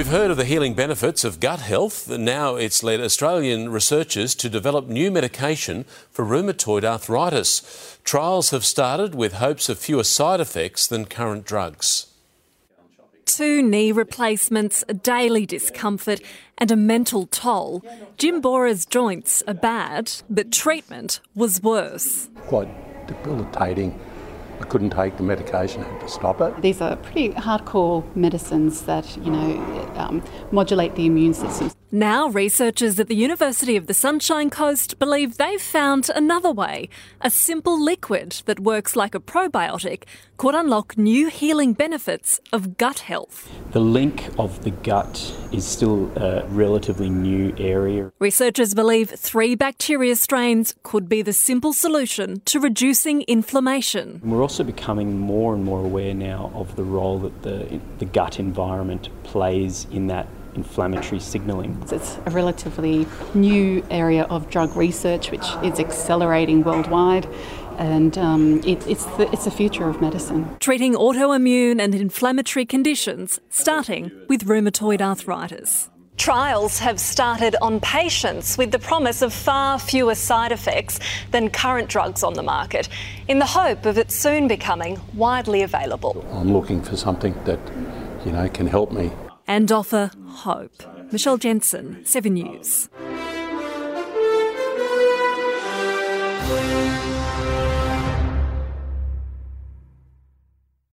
We've heard of the healing benefits of gut health. Now it's led Australian researchers to develop new medication for rheumatoid arthritis. Trials have started with hopes of fewer side effects than current drugs. Two knee replacements, daily discomfort, and a mental toll. Jim Bora's joints are bad, but treatment was worse. Quite debilitating. I couldn't take the medication, I had to stop it. These are pretty hardcore medicines that, you know, um, modulate the immune system. Now, researchers at the University of the Sunshine Coast believe they've found another way a simple liquid that works like a probiotic could unlock new healing benefits of gut health. The link of the gut is still a relatively new area. Researchers believe three bacteria strains could be the simple solution to reducing inflammation. We're also becoming more and more aware now of the role that the, the gut environment plays in that inflammatory signalling. It's a relatively new area of drug research which is accelerating worldwide. And um, it, it's, the, it's the future of medicine. Treating autoimmune and inflammatory conditions, starting with rheumatoid arthritis. Trials have started on patients with the promise of far fewer side effects than current drugs on the market, in the hope of it soon becoming widely available. I'm looking for something that, you know, can help me and offer hope. Michelle Jensen, 7 News.